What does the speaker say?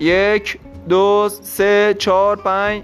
یک دو سه چهار پنج.